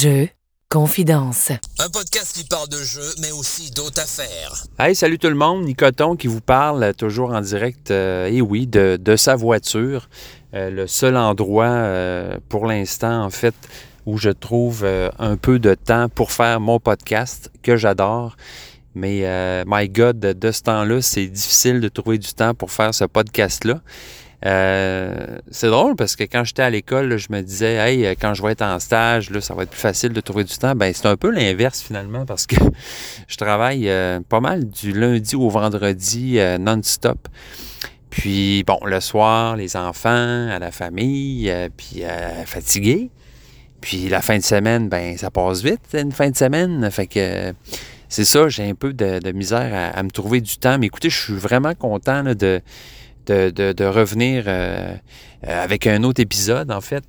Jeux, confidence. Un podcast qui parle de jeux, mais aussi d'autres affaires. Hey, salut tout le monde, Nicoton qui vous parle, toujours en direct, euh, et oui, de, de sa voiture. Euh, le seul endroit, euh, pour l'instant, en fait, où je trouve euh, un peu de temps pour faire mon podcast, que j'adore. Mais, euh, my God, de, de ce temps-là, c'est difficile de trouver du temps pour faire ce podcast-là. Euh, c'est drôle parce que quand j'étais à l'école, je me disais, hey, euh, quand je vais être en stage, là, ça va être plus facile de trouver du temps. Ben, c'est un peu l'inverse finalement parce que je travaille euh, pas mal du lundi au vendredi non-stop. Puis, bon, le soir, les enfants, à la famille, puis fatigué. Puis la fin de semaine, ben ça passe vite, une fin de semaine. Fait que c'est ça, j'ai un peu de, misère à, me trouver du temps. Mais écoutez, je suis vraiment content de, de, revenir euh, euh, avec un autre épisode, en fait.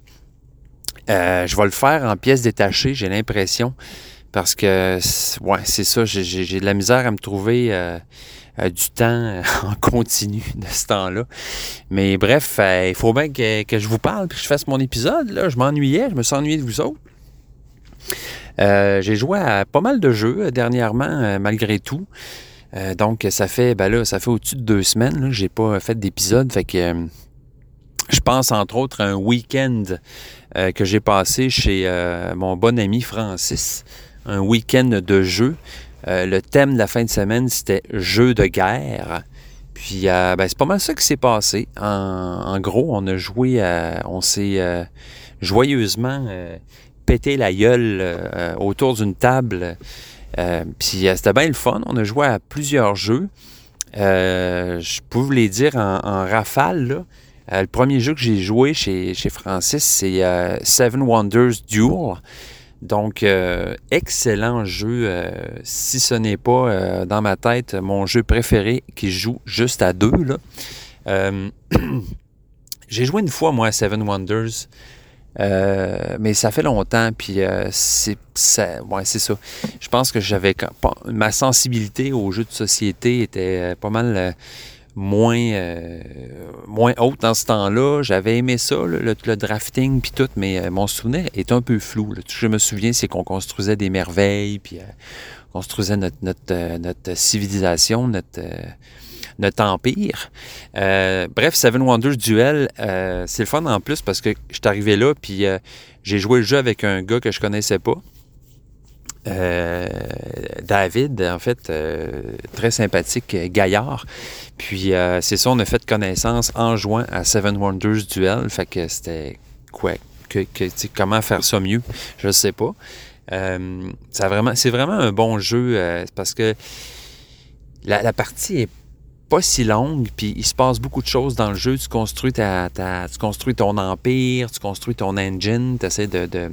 Euh, je vais le faire en pièces détachées, j'ai l'impression. Parce que, ouais, c'est ça, j'ai- de la misère à me trouver du temps en continu de ce temps-là. Mais bref, il faut bien que, je vous parle puis que je fasse mon épisode. Là. Je m'ennuyais, je me suis ennuyé de vous autres. J'ai joué à pas mal de jeux dernièrement, malgré tout. Euh, donc, ça fait, ben là, ça fait au-dessus de deux semaines là, que j'ai pas fait d'épisode. Fait que euh, je pense entre autres à un week-end euh, que j'ai passé chez mon bon ami Francis. Un week-end de. Euh, le thème de la fin de semaine, c'était jeux de guerre. Puis, ben, c'est pas mal ça qui s'est passé. En, gros, on a joué, on s'est joyeusement pété la gueule autour d'une table. Euh, puis, euh, c'était bien le fun. On a joué à plusieurs jeux. Euh, je peux vous les dire en, rafale. Le premier jeu que j'ai joué chez, chez Francis, c'est Seven Wonders Duel. Donc, excellent jeu, si ce n'est pas dans ma tête mon jeu préféré qui joue juste à deux. J'ai joué une fois, moi, à Seven Wonders, euh, mais ça fait longtemps, puis euh, c'est ça, c'est ça. Je pense que j'avais ma sensibilité aux jeux de société était euh, pas mal moins, moins haute dans ce temps-là. J'avais aimé ça, le, le drafting puis tout, mais mon souvenir est un peu flou. Tout ce que je me souviens, c'est qu'on construisait des merveilles, puis on construisait notre, notre, notre civilisation, notre, notre empire. Euh, bref, Seven Wonders Duel, euh, c'est le fun en plus parce que je suis arrivé là, puis euh, j'ai joué le jeu avec un gars que je connaissais pas. David, en fait, très sympathique, gaillard. Puis c'est ça, on a fait connaissance en jouant à Seven Wonders Duel. Fait que c'était quoi? Comment faire ça mieux? Je sais pas. C'est vraiment un bon jeu parce que la partie est pas si longue, puis il se passe beaucoup de choses dans le jeu. Tu construis, ta, tu ton empire, tu construis ton engine, tu essaies de,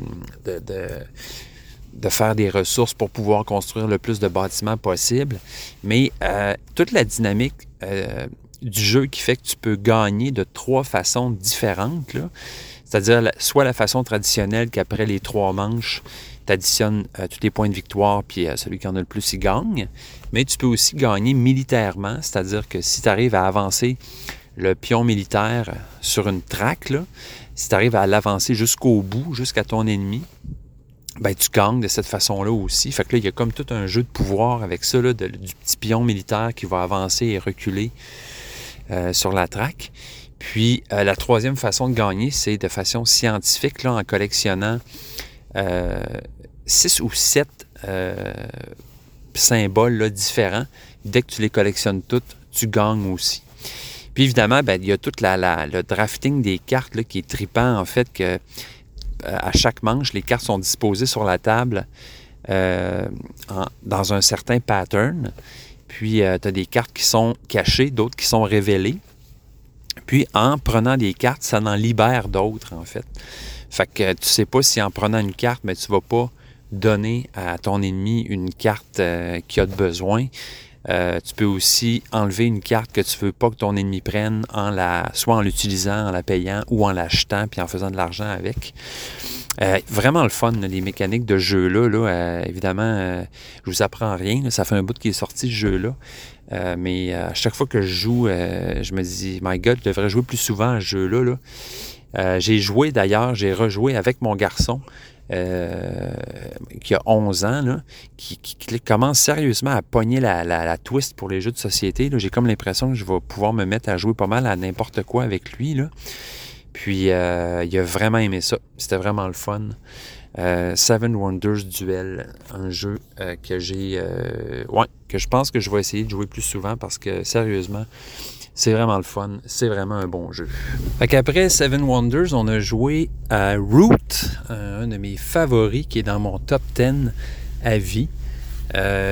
faire des ressources pour pouvoir construire le plus de bâtiments possible. Mais euh, toute la dynamique euh, du jeu qui fait que tu peux gagner de trois façons différentes, c'est-à-dire soit la façon traditionnelle qu'après les trois manches, tu additionnes euh, tous les points de victoire, puis euh, celui qui en a le plus, il gagne. Mais tu peux aussi gagner militairement, c'est-à-dire que si tu arrives à avancer le pion militaire sur une traque, si tu arrives à l'avancer jusqu'au bout, jusqu'à ton ennemi, ben, tu gagnes de cette façon-là aussi. Fait que là, il y a comme tout un jeu de pouvoir avec ça, là, du petit pion militaire qui va avancer et reculer euh, sur la traque. Puis, euh, la troisième façon de gagner, c'est de façon scientifique, là, en collectionnant euh, six ou sept euh, symboles là, différents. Dès que tu les collectionnes toutes, tu gagnes aussi. Puis évidemment, ben, il y a tout la, le drafting des cartes qui est tripant en fait que euh, à chaque manche, les cartes sont disposées sur la table euh, dans un certain pattern. Puis tu as des cartes qui sont cachées, d'autres qui sont révélées. Puis en prenant des cartes, ça en libère d'autres en fait. Fait que tu sais pas si en prenant une carte, mais tu vas pas donner à ton ennemi une carte euh, qui a de besoin. Euh, tu peux aussi enlever une carte que tu veux pas que ton ennemi prenne en la, soit en l'utilisant, en la payant ou en l'achetant puis en faisant de l'argent avec. Euh, vraiment le fun, les mécaniques de jeu-là. Là, euh, évidemment, je vous apprends rien. ça fait un bout qui est sorti ce jeu-là. Mais à chaque fois que je joue, je me dis, my God, je devrais jouer plus souvent à ce jeu-là. là. J'ai joué d'ailleurs, j'ai rejoué avec mon garçon euh, qui a 11 ans, là, qui, commence sérieusement à pogner la, la, twist pour les jeux de société. J'ai comme l'impression que je vais pouvoir me mettre à jouer pas mal à n'importe quoi avec lui. Là. Puis euh, il a vraiment aimé ça. C'était vraiment le fun. Euh, Seven Wonders Duel, un jeu que j'ai, ouais, que je pense que je vais essayer de jouer plus souvent parce que sérieusement, c'est vraiment le fun. C'est vraiment un bon jeu. Fait qu'après Seven Wonders, on a joué à Root, un de mes favoris qui est dans mon top 10 à vie.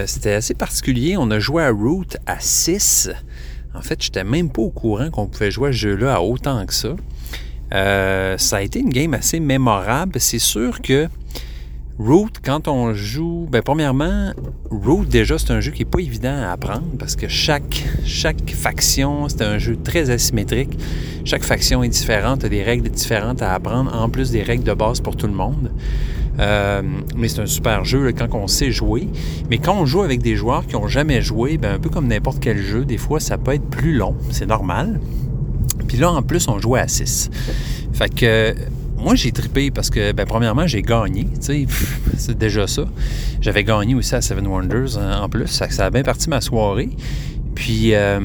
C'était assez particulier. On a joué à Root à 6. En fait, je n'étais même pas au courant qu'on pouvait jouer à ce jeu-là à autant que ça. Euh, ça a été une game assez mémorable. C'est sûr que Root, quand on joue, ben premièrement, Root déjà c'est un jeu qui n'est pas évident à apprendre parce que chaque, chaque faction, c'est un jeu très asymétrique. Chaque faction est différente, a des règles différentes à apprendre, en plus des règles de base pour tout le monde. Euh, mais c'est un super jeu quand on sait jouer. Mais quand on joue avec des joueurs qui n'ont jamais joué, ben, un peu comme n'importe quel jeu, des fois ça peut être plus long, c'est normal. Puis là, en plus, on jouait à 6. Fait que moi, j'ai trippé parce que, ben, premièrement, j'ai gagné. C'est déjà ça. J'avais gagné aussi à Seven Wonders hein, en plus. Ça, a bien parti ma soirée. Puis, euh,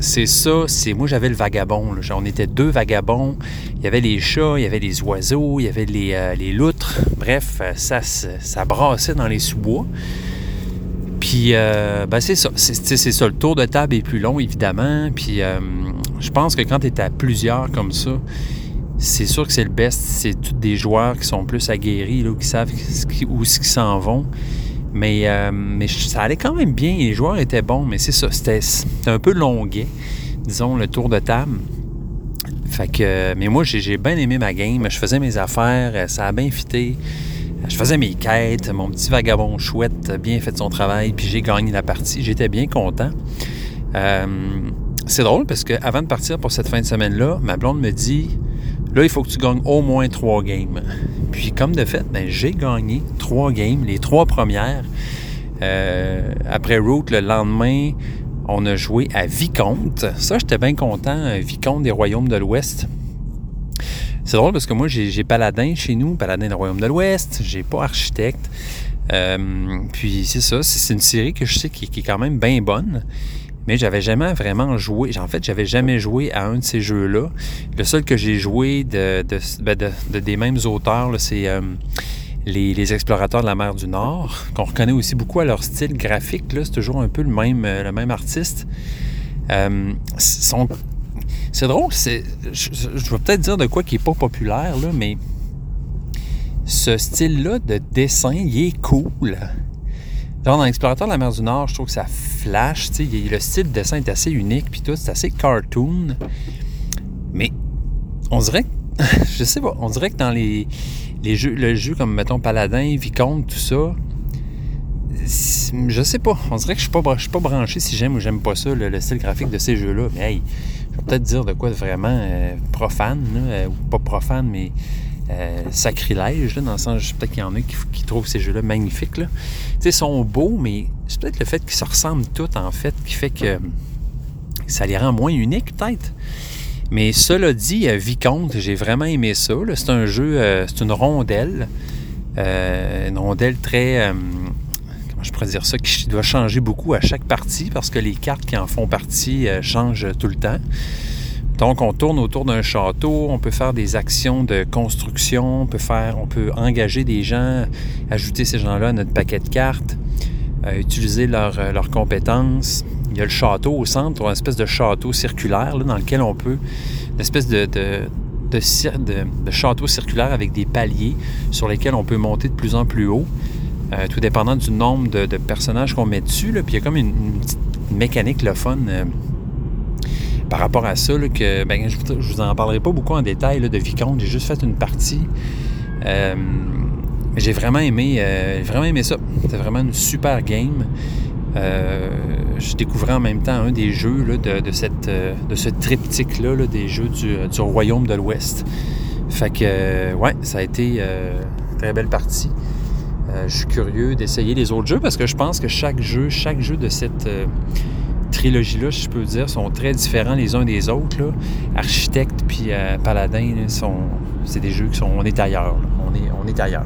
c'est ça. C'est Moi, j'avais le vagabond. On était deux vagabonds. Il y avait les chats, il y avait les oiseaux, il y avait les, euh, les loutres. Bref, ça, ça brassait dans les sous-bois. Puis, euh, ben c'est ça. C'est ça. Le tour de table est plus long, évidemment. Puis, je pense que quand tu es à plusieurs comme ça, c'est sûr que c'est le best. C'est tous des joueurs qui sont plus aguerris, là, qui savent où ce qu'ils s'en vont. Mais, euh, mais ça allait quand même bien. Les joueurs étaient bons, mais c'est ça. C'était un peu longuet, disons, le tour de table. Fait que, mais moi, j'ai bien aimé ma game. Je faisais mes affaires, ça a bien fité. Je faisais mes quêtes, mon petit vagabond chouette a bien fait son travail, puis j'ai gagné la partie. J'étais bien content. Euh, c'est drôle parce qu'avant de partir pour cette fin de semaine-là, ma blonde me dit Là, il faut que tu gagnes au moins trois games. Puis, comme de fait, ben, j'ai gagné trois games, les trois premières. Euh, après Route, le lendemain, on a joué à Vicomte. Ça, j'étais bien content. Vicomte des Royaumes de l'Ouest. C'est drôle parce que moi, j'ai Paladin chez nous, Paladin des Royaumes de l'Ouest. J'ai pas Architecte. Euh, puis c'est ça, c'est une série que je sais qui est quand même bien bonne mais j'avais jamais vraiment joué. En fait, j'avais jamais joué à un de ces jeux-là. Le seul que j'ai joué de, ben, des mêmes auteurs, c'est euh, les, Explorateurs de la mer du Nord, qu'on reconnaît aussi beaucoup à leur style graphique. C'est toujours un peu le même, euh, le même artiste. Euh, c'est drôle, je, vais peut-être dire de quoi qui n'est pas populaire, mais ce style-là de dessin, il est cool. Dans Explorateur de la mer du Nord, je trouve que ça flash. Le style de dessin est assez unique, puis tout, c'est assez cartoon. Mais on dirait je sais pas, on dirait que dans les, les jeux, le jeu comme, mettons, Paladin, Vicomte, tout ça, je sais pas. On dirait que je suis pas, suis pas branché si j'aime ou j'aime pas ça, le, style graphique de ces jeux-là. Mais hey, je vais peut-être dire de quoi vraiment euh, profane, euh, ou pas profane, mais euh, sacrilège, dans le sens, peut-être qu'il y en a qui, trouvent ces jeux-là magnifiques. Sais, ils sont beaux, mais c'est peut-être le fait qu'ils se ressemblent tous, en fait, qui fait que ça les rend moins uniques, peut-être. Mais cela dit, Vicomte, j'ai vraiment aimé ça. C'est un jeu, euh, c'est une rondelle. Euh, une rondelle très. comment je pourrais dire ça Qui doit changer beaucoup à chaque partie parce que les cartes qui en font partie changent tout le temps. Donc, on tourne autour d'un château, on peut faire des actions de construction, on peut, faire, on peut engager des gens, ajouter ces gens-là à notre paquet de cartes, euh, utiliser euh, leurs compétences. Il y a le château au centre, une espèce de château circulaire dans lequel on peut, une espèce de, de, de, château circulaire avec des paliers sur lesquels on peut monter de plus en plus haut, euh, tout dépendant du nombre de, personnages qu'on met dessus. Puis il y a comme une, petite mécanique le fun par rapport à ça, que ben, je ne vous en parlerai pas beaucoup en détail de Vicomte. J'ai juste fait une partie. Euh, j'ai vraiment aimé, euh, vraiment aimé ça. C'était vraiment une super game. Euh, je découvrais en même temps un des jeux de, cette, de ce triptyque-là, des jeux du, Royaume de l'Ouest. Fait que, ouais, ça a été une très belle partie. je suis curieux d'essayer les autres jeux parce que je pense que chaque jeu, chaque jeu de cette trilogie-là, je peux dire, sont très différents les uns des autres. Là. Architecte puis euh, Paladin, c'est des jeux qui sont. On est ailleurs. On, est, on est ailleurs.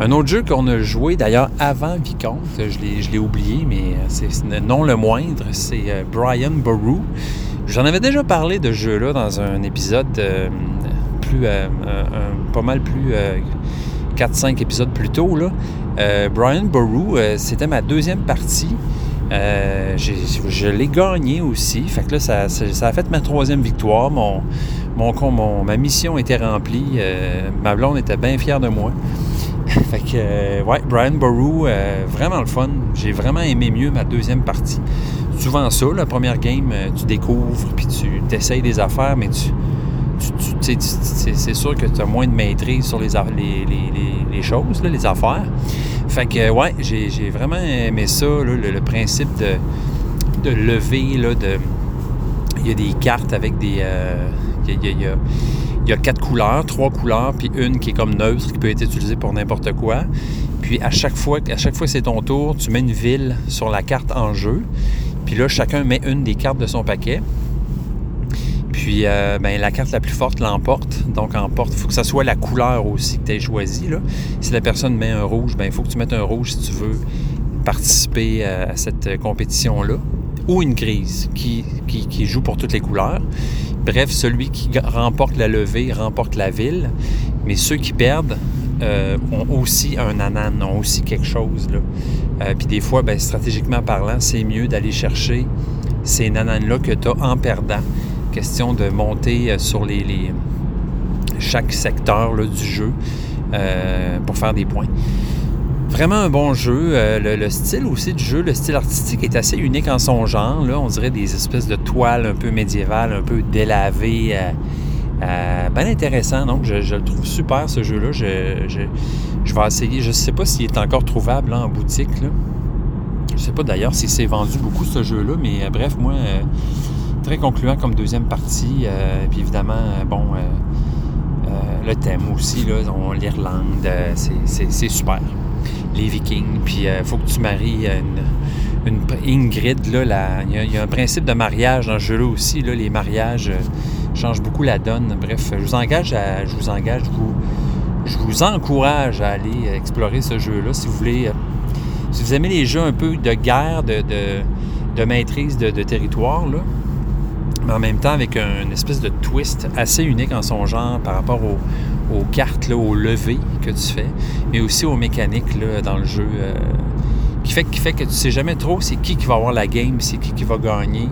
Un autre jeu qu'on a joué d'ailleurs avant Vicomte, je l'ai oublié, mais c'est non le moindre, c'est euh, Brian Boru. J'en avais déjà parlé de ce jeu-là dans un épisode euh, plus, pas mal plus 4-5 épisodes plus tôt. Brian Boru, c'était ma deuxième partie. Euh, je l'ai gagné aussi. Fait que là, ça, a fait ma troisième victoire. Mon, ma mission était remplie. Euh, ma blonde était bien fière de moi. fait que, euh, ouais, Brian Boru, vraiment le fun. J'ai vraiment aimé mieux ma deuxième partie. Souvent ça, la première game, tu découvres, puis tu essayes des affaires, mais tu, c'est sûr que tu as moins de maîtrise sur les, choses, les affaires. Fait que, ouais, j'ai vraiment aimé ça, le, principe de, de lever, là, de... Il y a des cartes avec des... Euh, il, y a, quatre couleurs, trois couleurs, puis une qui est comme neutre, qui peut être utilisée pour n'importe quoi. Puis à chaque fois, à chaque fois que c'est ton tour, tu mets une ville sur la carte en jeu. Puis là, chacun met une des cartes de son paquet. Puis euh, ben, la carte la plus forte l'emporte. Donc emporte, il faut que ça soit la couleur aussi que tu aies choisi. Si la personne met un rouge, ben, il faut que tu mettes un rouge si tu veux participer euh, à cette compétition-là. Ou une grise qui, qui, joue pour toutes les couleurs. Bref, celui qui remporte la levée remporte la ville. Mais ceux qui perdent euh, ont aussi un anan, ont aussi quelque chose. Puis des fois, ben, stratégiquement parlant, c'est mieux d'aller chercher ces nananes-là que tu as en perdant question de monter euh, sur les, chaque secteur du jeu euh, pour faire des points. Vraiment un bon jeu. Euh, le, style aussi du jeu, le style artistique est assez unique en son genre. Là, on dirait des espèces de toiles un peu médiévales, un peu délavées. bien intéressant. Donc, je, le trouve super ce jeu-là. Je, vais essayer. Je ne sais pas s'il est encore trouvable en boutique. Je ne sais pas d'ailleurs si c'est vendu beaucoup ce jeu-là, mais bref, moi, très concluant comme deuxième partie. Euh, puis évidemment, euh, bon, euh, le thème aussi, l'Irlande, c'est super. Les Vikings, puis il faut que tu maries une, Ingrid. Là, il, y a, un principe de mariage dans ce jeu-là aussi. Là, les mariages changent beaucoup la donne. Bref, je vous engage à, je vous engage, vous, je vous encourage à aller explorer ce jeu-là si vous voulez. si vous aimez les jeux un peu de guerre, de, de, maîtrise de, de territoire, là, mais en même temps avec un, une espèce de twist assez unique en son genre par rapport aux, cartes, là, aux levées que tu fais, mais aussi aux mécaniques là, dans le jeu, euh, qui, fait, qui fait que tu sais jamais trop c'est qui qui va avoir la game, c'est qui qui va gagner.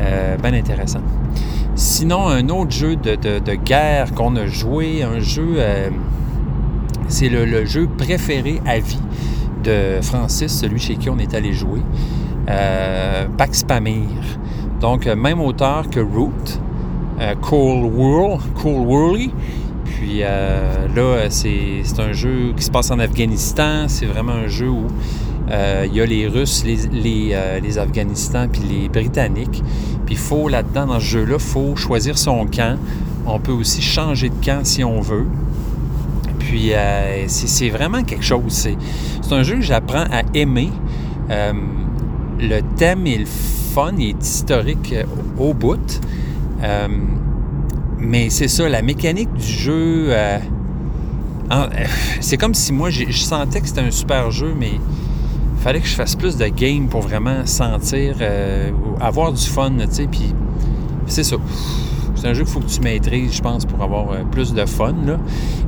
Euh, bien intéressant. Sinon, un autre jeu de, guerre qu'on a joué, un jeu, euh, c'est le, jeu préféré à vie de Francis, celui chez qui on est allé jouer, Pax Pamir. Donc, euh, même auteur que Root, euh, Cool World, Cool Worldy. Puis euh, là, c'est un jeu qui se passe en Afghanistan. C'est vraiment un jeu où il y a les Russes, les, les, les Afghanistans, puis les Britanniques. Puis il faut, là-dedans, dans ce jeu-là, il faut choisir son camp. On peut aussi changer de camp si on veut. Puis c'est vraiment quelque chose. C'est un jeu que j'apprends à aimer. le thème est le fun, il est historique euh, au bout. Euh, mais c'est ça, la mécanique du jeu. Euh, c'est comme si moi, je sentais que c'était un super jeu, mais il fallait que je fasse plus de game pour vraiment sentir, avoir du fun, tu sais. Puis c'est ça. C'est un jeu qu'il faut que tu maîtrises, je pense, pour avoir plus de fun. Là.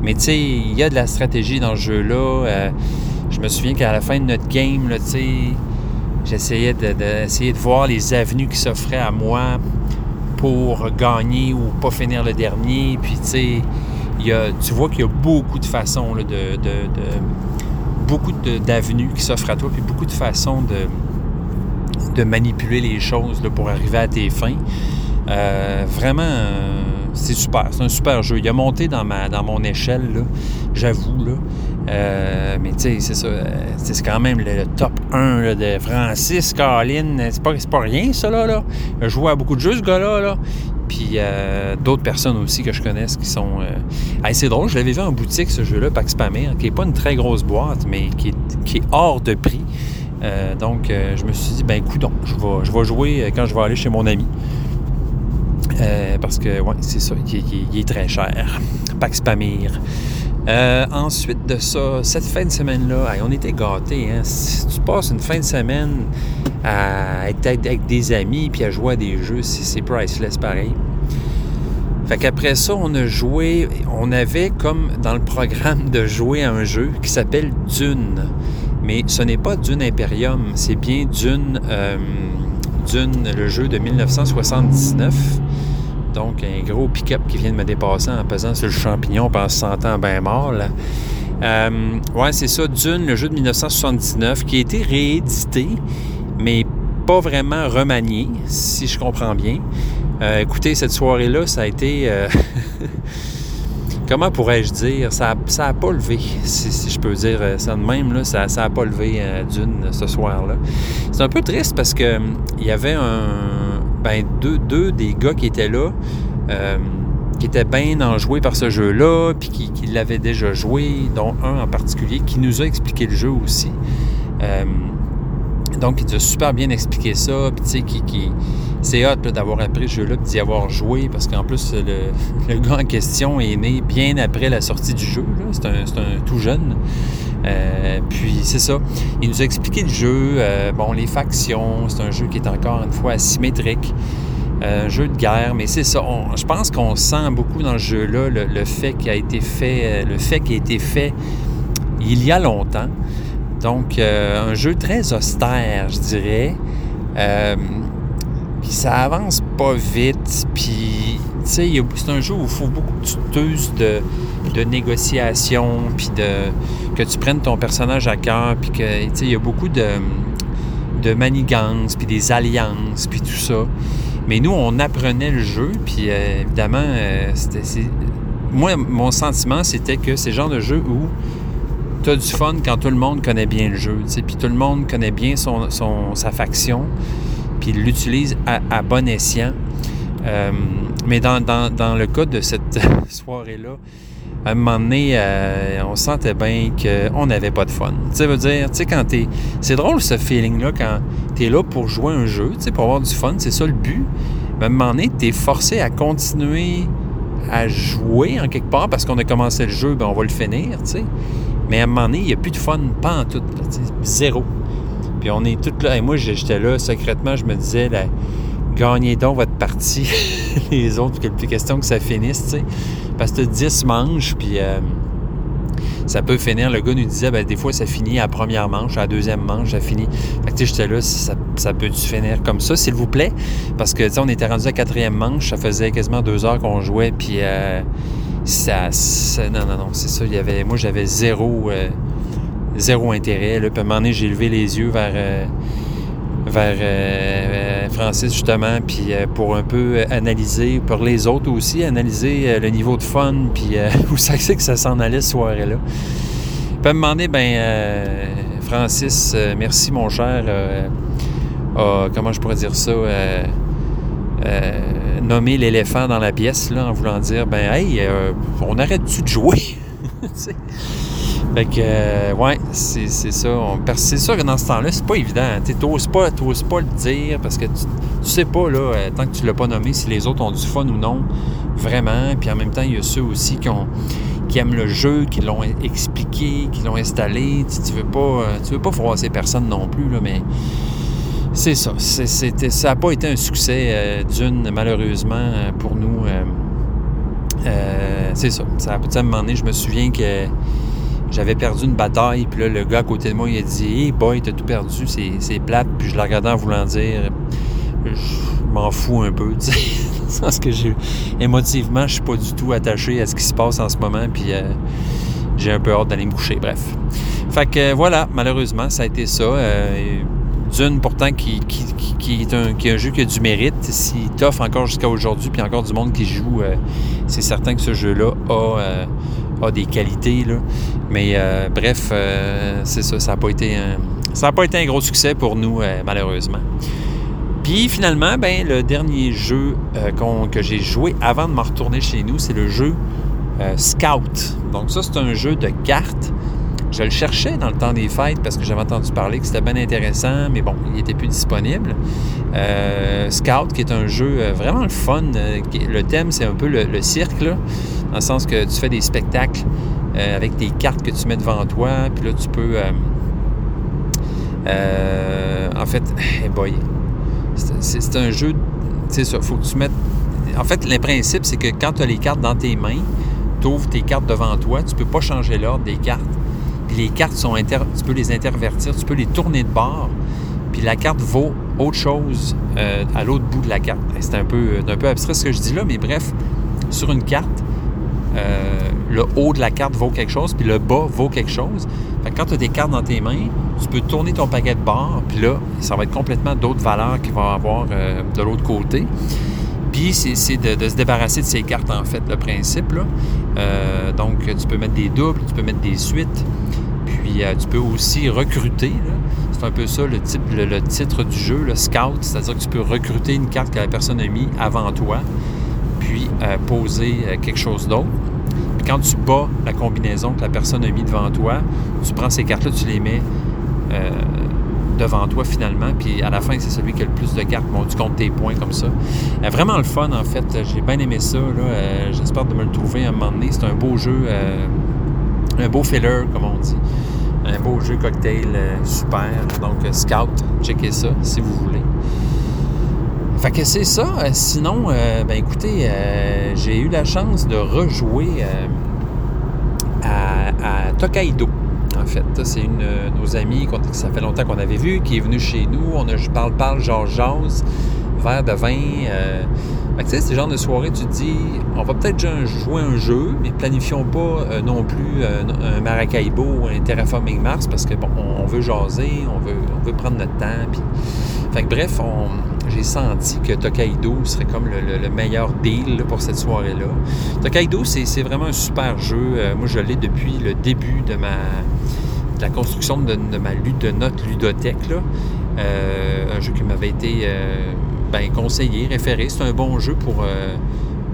Mais tu sais, il y a de la stratégie dans ce jeu-là. je me souviens qu'à la fin de notre game, tu sais J'essayais de, de, voir les avenues qui s'offraient à moi pour gagner ou pas finir le dernier. Puis, tu sais, tu vois qu'il y a beaucoup de façons de, de, beaucoup d'avenues qui s'offrent à toi, puis beaucoup de façons de, de manipuler les choses pour arriver à tes fins. Euh, vraiment, c'est super. C'est un super jeu. Il a monté dans, ma, dans mon échelle, j'avoue. Euh, mais tu sais, c'est ça. Euh, c'est quand même le, top 1 de Francis, Caroline. C'est pas, pas rien, ça, là, là. Il à beaucoup de jeux, ce gars-là. Là. Puis euh, d'autres personnes aussi que je connaisse qui sont. c'est drôle, je l'avais vu en boutique, ce jeu-là, Pax Pamir, qui n'est pas une très grosse boîte, mais qui est, hors de prix. donc, je me suis dit, ben, écoute, je je vais jouer quand je vais aller chez mon ami. Parce que, ouais, c'est ça, il, est très cher. Pax Pamir. ensuite de ça, cette fin de semaine-là, on était gâtés. Hein? Si tu passes une fin de semaine à être avec des amis puis à jouer à des jeux, c'est priceless pareil. Fait qu'après ça, on a joué, on avait comme dans le programme de jouer à un jeu qui s'appelle Dune. Mais ce n'est pas Dune Imperium, c'est bien Dune, euh, Dune, le jeu de 1979. Donc, un gros pick-up qui vient de me dépasser en pesant sur le champignon pendant se sentant bien mort. Euh, ouais, c'est ça, Dune, le jeu de 1979, qui a été réédité, mais pas vraiment remanié, si je comprends bien. Euh, écoutez, cette soirée-là, ça a été... Euh, comment pourrais-je dire? Ça n'a pas levé, si, je peux dire ça de même. Là, ça n'a pas levé d'une ce soir-là. C'est un peu triste parce que il y avait un, ben, deux, deux, des gars qui étaient là qui étaient bien enjoués par ce jeu-là, puis qui, l'avaient déjà joué, dont un en particulier qui nous a expliqué le jeu aussi. Donc, il nous a super bien expliqué ça. Puis, tu sais, c'est hot d'avoir appris ce jeu-là, d'y avoir joué, parce qu'en plus, le, gars en question est né bien après la sortie du jeu. C'est un, tout jeune. Euh, puis, c'est ça. Il nous a expliqué le jeu. Euh, bon, les factions, c'est un jeu qui est encore une fois asymétrique. Un jeu de guerre, mais c'est ça. je pense qu'on sent beaucoup dans le jeu-là le, le, fait qu'il a été fait, euh, le fait qui a été fait il y a longtemps. Donc, euh, un jeu très austère, je dirais. Euh, puis ça avance pas vite. Puis, tu sais, c'est un jeu où il faut beaucoup de tuteuses de, de négociation, puis de, que tu prennes ton personnage à cœur, puis que, tu sais, il y a beaucoup de, de manigances, puis des alliances, puis tout ça. Mais nous, on apprenait le jeu, puis euh, évidemment, c'était... Moi, mon sentiment, c'était que c'est le genre de jeu où tu as du fun quand tout le monde connaît bien le jeu, puis tout le monde connaît bien son, sa faction, puis l'utilise à, bon escient. Euh, mais dans, le cas de cette soirée-là, à un moment donné, euh, on sentait bien qu'on n'avait pas de fun. Tu veut dire, tu sais, quand t'es... C'est drôle, ce feeling-là, quand tu es là pour jouer un jeu, tu sais, pour avoir du fun, c'est ça le but. Mais à un moment donné, t'es forcé à continuer à jouer en quelque part parce qu'on a commencé le jeu, ben on va le finir, tu sais. Mais à un moment donné, il n'y a plus de fun, pas en tout. zéro. Puis on est tous là. Et moi, j'étais là, secrètement, je me disais, gagnez donc votre partie. Les autres, n'y plus question que ça finisse, tu sais. Parce que 10 manches, puis euh, ça peut finir. Le gars nous disait, ben, des fois, ça finit à la première manche, à la deuxième manche, ça finit. Fait que, j'étais là, ça, ça peut-tu finir comme ça, s'il vous plaît? Parce que, tu sais, on était rendu à la quatrième manche, ça faisait quasiment deux heures qu'on jouait, puis. Euh, ça, non, non, non, c'est ça. Il y avait, moi, j'avais zéro, euh, zéro intérêt. Là. Puis à un moment donné, j'ai levé les yeux vers, euh, vers euh, Francis, justement, puis pour un peu analyser, pour les autres aussi, analyser le niveau de fun, puis où ça c'est que ça s'en allait ce soirée-là. Puis à me demander, ben, Francis, merci, mon cher. comment je pourrais dire ça? nommer l'éléphant dans la pièce là, en voulant dire ben hey, euh, on arrête-tu de jouer? fait que euh, ouais, c'est, ça. c'est sûr que dans ce temps-là, c'est pas évident. Tu n'oses pas, pas le dire parce que tu, sais pas là, euh, tant que tu l'as pas nommé, si les autres ont du fun ou non. Vraiment. Puis en même temps, il y a ceux aussi qui ont qui aiment le jeu, qui l'ont expliqué, qui l'ont installé. Tu, tu veux pas. Tu veux pas froisser personne non plus, là, mais c'est ça. ça n'a pas été un succès euh, d'une, malheureusement, euh, pour nous. Euh, c'est ça. Ça à un moment donné, je me souviens que j'avais perdu une bataille, puis là, le gars à côté de moi, il a dit Hey boy, t'as tout perdu, c'est plate. Puis je le regardais en voulant dire Je m'en fous un peu, tu sais. Que j'ai émotivement, je suis pas du tout attaché à ce qui se passe en ce moment, puis j'ai un peu hâte d'aller me coucher. Bref. Fait que voilà, malheureusement, ça a été ça. Dune, pourtant, qui, est un, jeu qui a du mérite. S'il t'offre encore jusqu'à aujourd'hui, puis encore du monde qui joue, euh, c'est certain que ce jeu-là a, euh, a, des qualités. Là. Mais euh, bref, c'est ça. Ça n'a pas, été un, ça pas été un gros succès pour nous, malheureusement. Puis finalement, ben, le dernier jeu que j'ai joué avant de me retourner chez nous, c'est le jeu Scout. Donc ça, c'est un jeu de cartes Je le cherchais dans le temps des fêtes parce que j'avais entendu parler que c'était bien intéressant, mais bon, il n'était plus disponible. Euh, Scout, qui est un jeu euh, vraiment le fun. Euh, le thème, c'est un peu le, cirque, dans le sens que tu fais des spectacles avec des cartes que tu mets devant toi, puis là, tu peux. en fait, hey boy, c'est un jeu. Tu sais, faut que tu mettes. En fait, le principe, c'est que quand tu as les cartes dans tes mains, tu ouvres tes cartes devant toi, tu peux pas changer l'ordre des cartes les cartes sont inter... tu peux les intervertir, tu peux les tourner de bord, puis la carte vaut autre chose euh, à l'autre bout de la carte. C'est un peu, un peu abstrait ce que je dis là, mais bref, sur une carte, euh, le haut de la carte vaut quelque chose, puis le bas vaut quelque chose. quand tu as des cartes dans tes mains, tu peux tourner ton paquet de bord, puis là, ça va être complètement d'autres valeurs qu'il va avoir euh, de l'autre côté. Puis c'est de, se débarrasser de ces cartes, en fait, le principe. donc, tu peux mettre des doubles, tu peux mettre des suites. Puis euh, tu peux aussi recruter. C'est un peu ça le, le, titre du jeu, le scout, c'est-à-dire que tu peux recruter une carte que la personne a mis avant toi, puis euh, poser euh, quelque chose d'autre. Puis quand tu bats la combinaison que la personne a mis devant toi, tu prends ces cartes-là, tu les mets devant toi finalement, puis à la fin, c'est celui qui a le plus de cartes. Bon, tu comptes tes points comme ça. vraiment le fun, en fait. J'ai bien aimé ça. J'espère de me le trouver à un moment donné. C'est un beau jeu un beau filler, comme on dit. Un beau jeu cocktail euh, super. Donc, euh, Scout, checkez ça si vous voulez. Fait que c'est ça. Euh, sinon, ben écoutez, j'ai eu la chance de rejouer à, Tokaido. En fait, c'est une de nos amies que ça fait longtemps qu'on avait vu, qui est venue chez nous. On a parle, parle, genre jase, verre de vin. Tu sais, c'est genre de soirée, tu te dis, on va peut-être jouer un jeu, mais planifions pas euh, non plus euh, un Maracaibo ou un Terraforming Mars parce que, bon, on, veut jaser, on veut, on veut prendre notre temps. Puis... Fait que, bref, j'ai senti que Tokaido serait comme le, meilleur deal pour cette soirée-là. Tokaido, c'est vraiment un super jeu. Euh, moi, je l'ai depuis le début de ma la construction de, ma de notre ludothèque. Là. un jeu qui m'avait été ben, conseiller, référé. C'est un bon jeu pour, euh,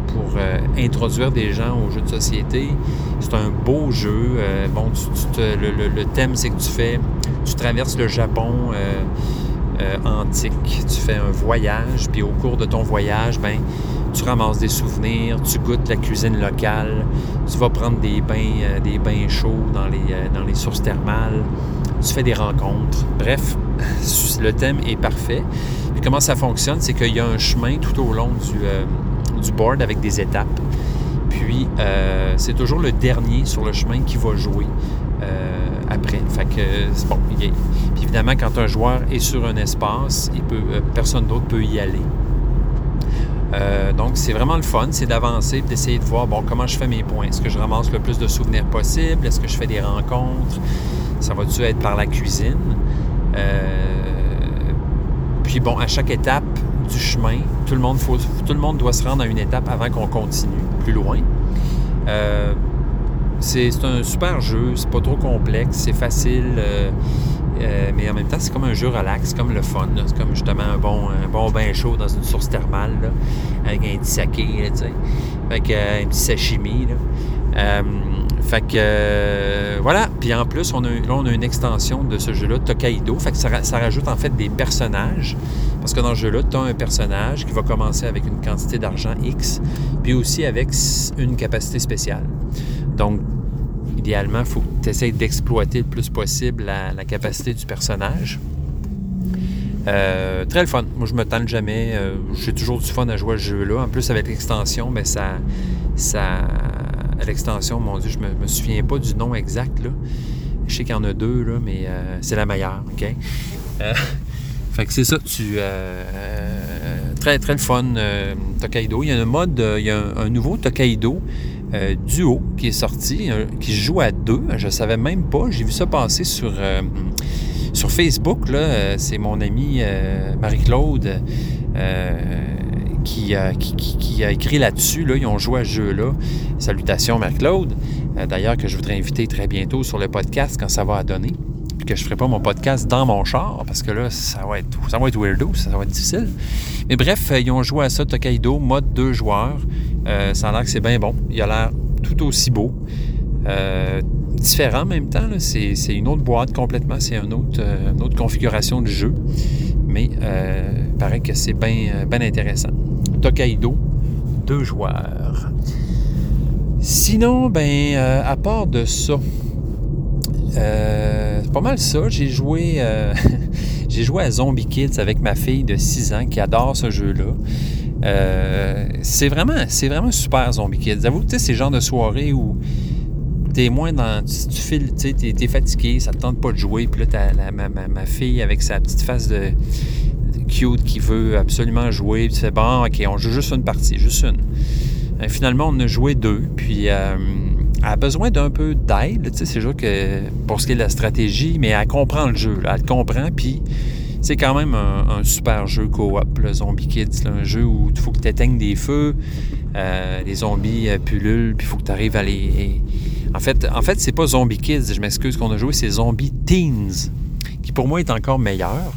pour euh, introduire des gens aux jeux de société. C'est un beau jeu. Euh, bon, le, thème, c'est que tu fais, tu traverses le Japon antique. Tu fais un voyage, puis au cours de ton voyage, ben, tu ramasses des souvenirs, tu goûtes la cuisine locale, tu vas prendre des bains, des bains chauds dans les, dans les sources thermales, tu fais des rencontres. Bref, le thème est parfait comment ça fonctionne, c'est qu'il y a un chemin tout au long du, euh, du board avec des étapes. Puis, euh, c'est toujours le dernier sur le chemin qui va jouer euh, après. Fait que, bon. Puis évidemment, quand un joueur est sur un espace, peut, personne d'autre peut y aller. donc, c'est vraiment le fun, c'est d'avancer, d'essayer de voir, bon, comment je fais mes points? Est-ce que je ramasse le plus de souvenirs possible? Est-ce que je fais des rencontres? Ça va-tu être par la cuisine? Puis bon, à chaque étape du chemin, tout le monde, tout le monde doit se rendre à une étape avant qu'on continue plus loin. Euh, c'est un super jeu, c'est pas trop complexe, c'est facile, euh, euh, mais en même temps, c'est comme un jeu relax, comme le fun. C'est comme justement un bon, un bon bain chaud dans une source thermale, avec un petit saké, avec un petit sashimi. Là. Fait que euh, voilà. Puis en plus, on a, là, on a une extension de ce jeu-là, Tokaido. Fait que ça, rajoute en fait des personnages. Parce que dans ce jeu-là, tu as un personnage qui va commencer avec une quantité d'argent X, puis aussi avec une capacité spéciale. Donc, idéalement, il faut que tu essaies d'exploiter le plus possible la, capacité du personnage. Euh, très le fun. Moi, je me tente jamais. Euh, j'ai toujours du fun à jouer à ce jeu-là. En plus, avec l'extension, ben, ça, ça, l'extension, mon Dieu, je me, me souviens pas du nom exact. Là. Je sais qu'il y en a deux, là, mais euh, c'est la meilleure. OK? Fait que c'est ça, tu. Très, très le fun, Tokaido. Il y a un mode, il y a un, nouveau Tokaido duo qui est sorti, qui se joue à deux. Je savais même pas. J'ai vu ça passer sur, sur Facebook. C'est mon ami Marie-Claude qui, a écrit là-dessus. Là, ils ont joué à ce jeu-là. Salutations, Marc-Claude. Euh, d'ailleurs, que je voudrais inviter très bientôt sur le podcast quand ça va à donner. Que je ferai pas mon podcast dans mon char, parce que là, ça va être, ça va être weirdo, ça va être difficile. Mais bref, euh, ils ont joué à ça, Tokaido, mode deux joueurs. Euh, ça a l'air que c'est bien bon. Il a l'air tout aussi beau. différent en même temps. C'est une autre boîte complètement, c'est une autre, une autre configuration de jeu. Mais il paraît que c'est bien intéressant. Tokaido, deux joueurs. Sinon, ben, à part de ça, c'est pas mal ça. J'ai joué, j'ai joué à Zombie Kids avec ma fille de 6 ans qui adore ce jeu-là. Euh, c'est vraiment, c'est vraiment super Zombie Kids. Avoue, tu sais, c'est le genre de soirée où t'es moins dans. Tu, files, tu sais, t'es, fatigué, ça te tente pas de jouer, puis là, t'as ma, fille avec sa petite face de, cute qui veut absolument jouer, puis fais bon, ok, on joue juste une partie, juste une. Euh, finalement, on a joué deux, puis euh, elle a besoin d'un peu d'aide, c'est sûr que pour ce qui est de la stratégie, mais elle comprend le jeu, elle comprend, puis c'est quand même un, super jeu co-op, le Zombie Kids. un jeu où il faut que tu éteignes des feux, euh, les zombies euh, pullulent, puis il faut que tu arrives à les. En fait, en fait c'est pas Zombie Kids, je m'excuse qu'on a joué, c'est Zombie Teens, qui pour moi est encore meilleur.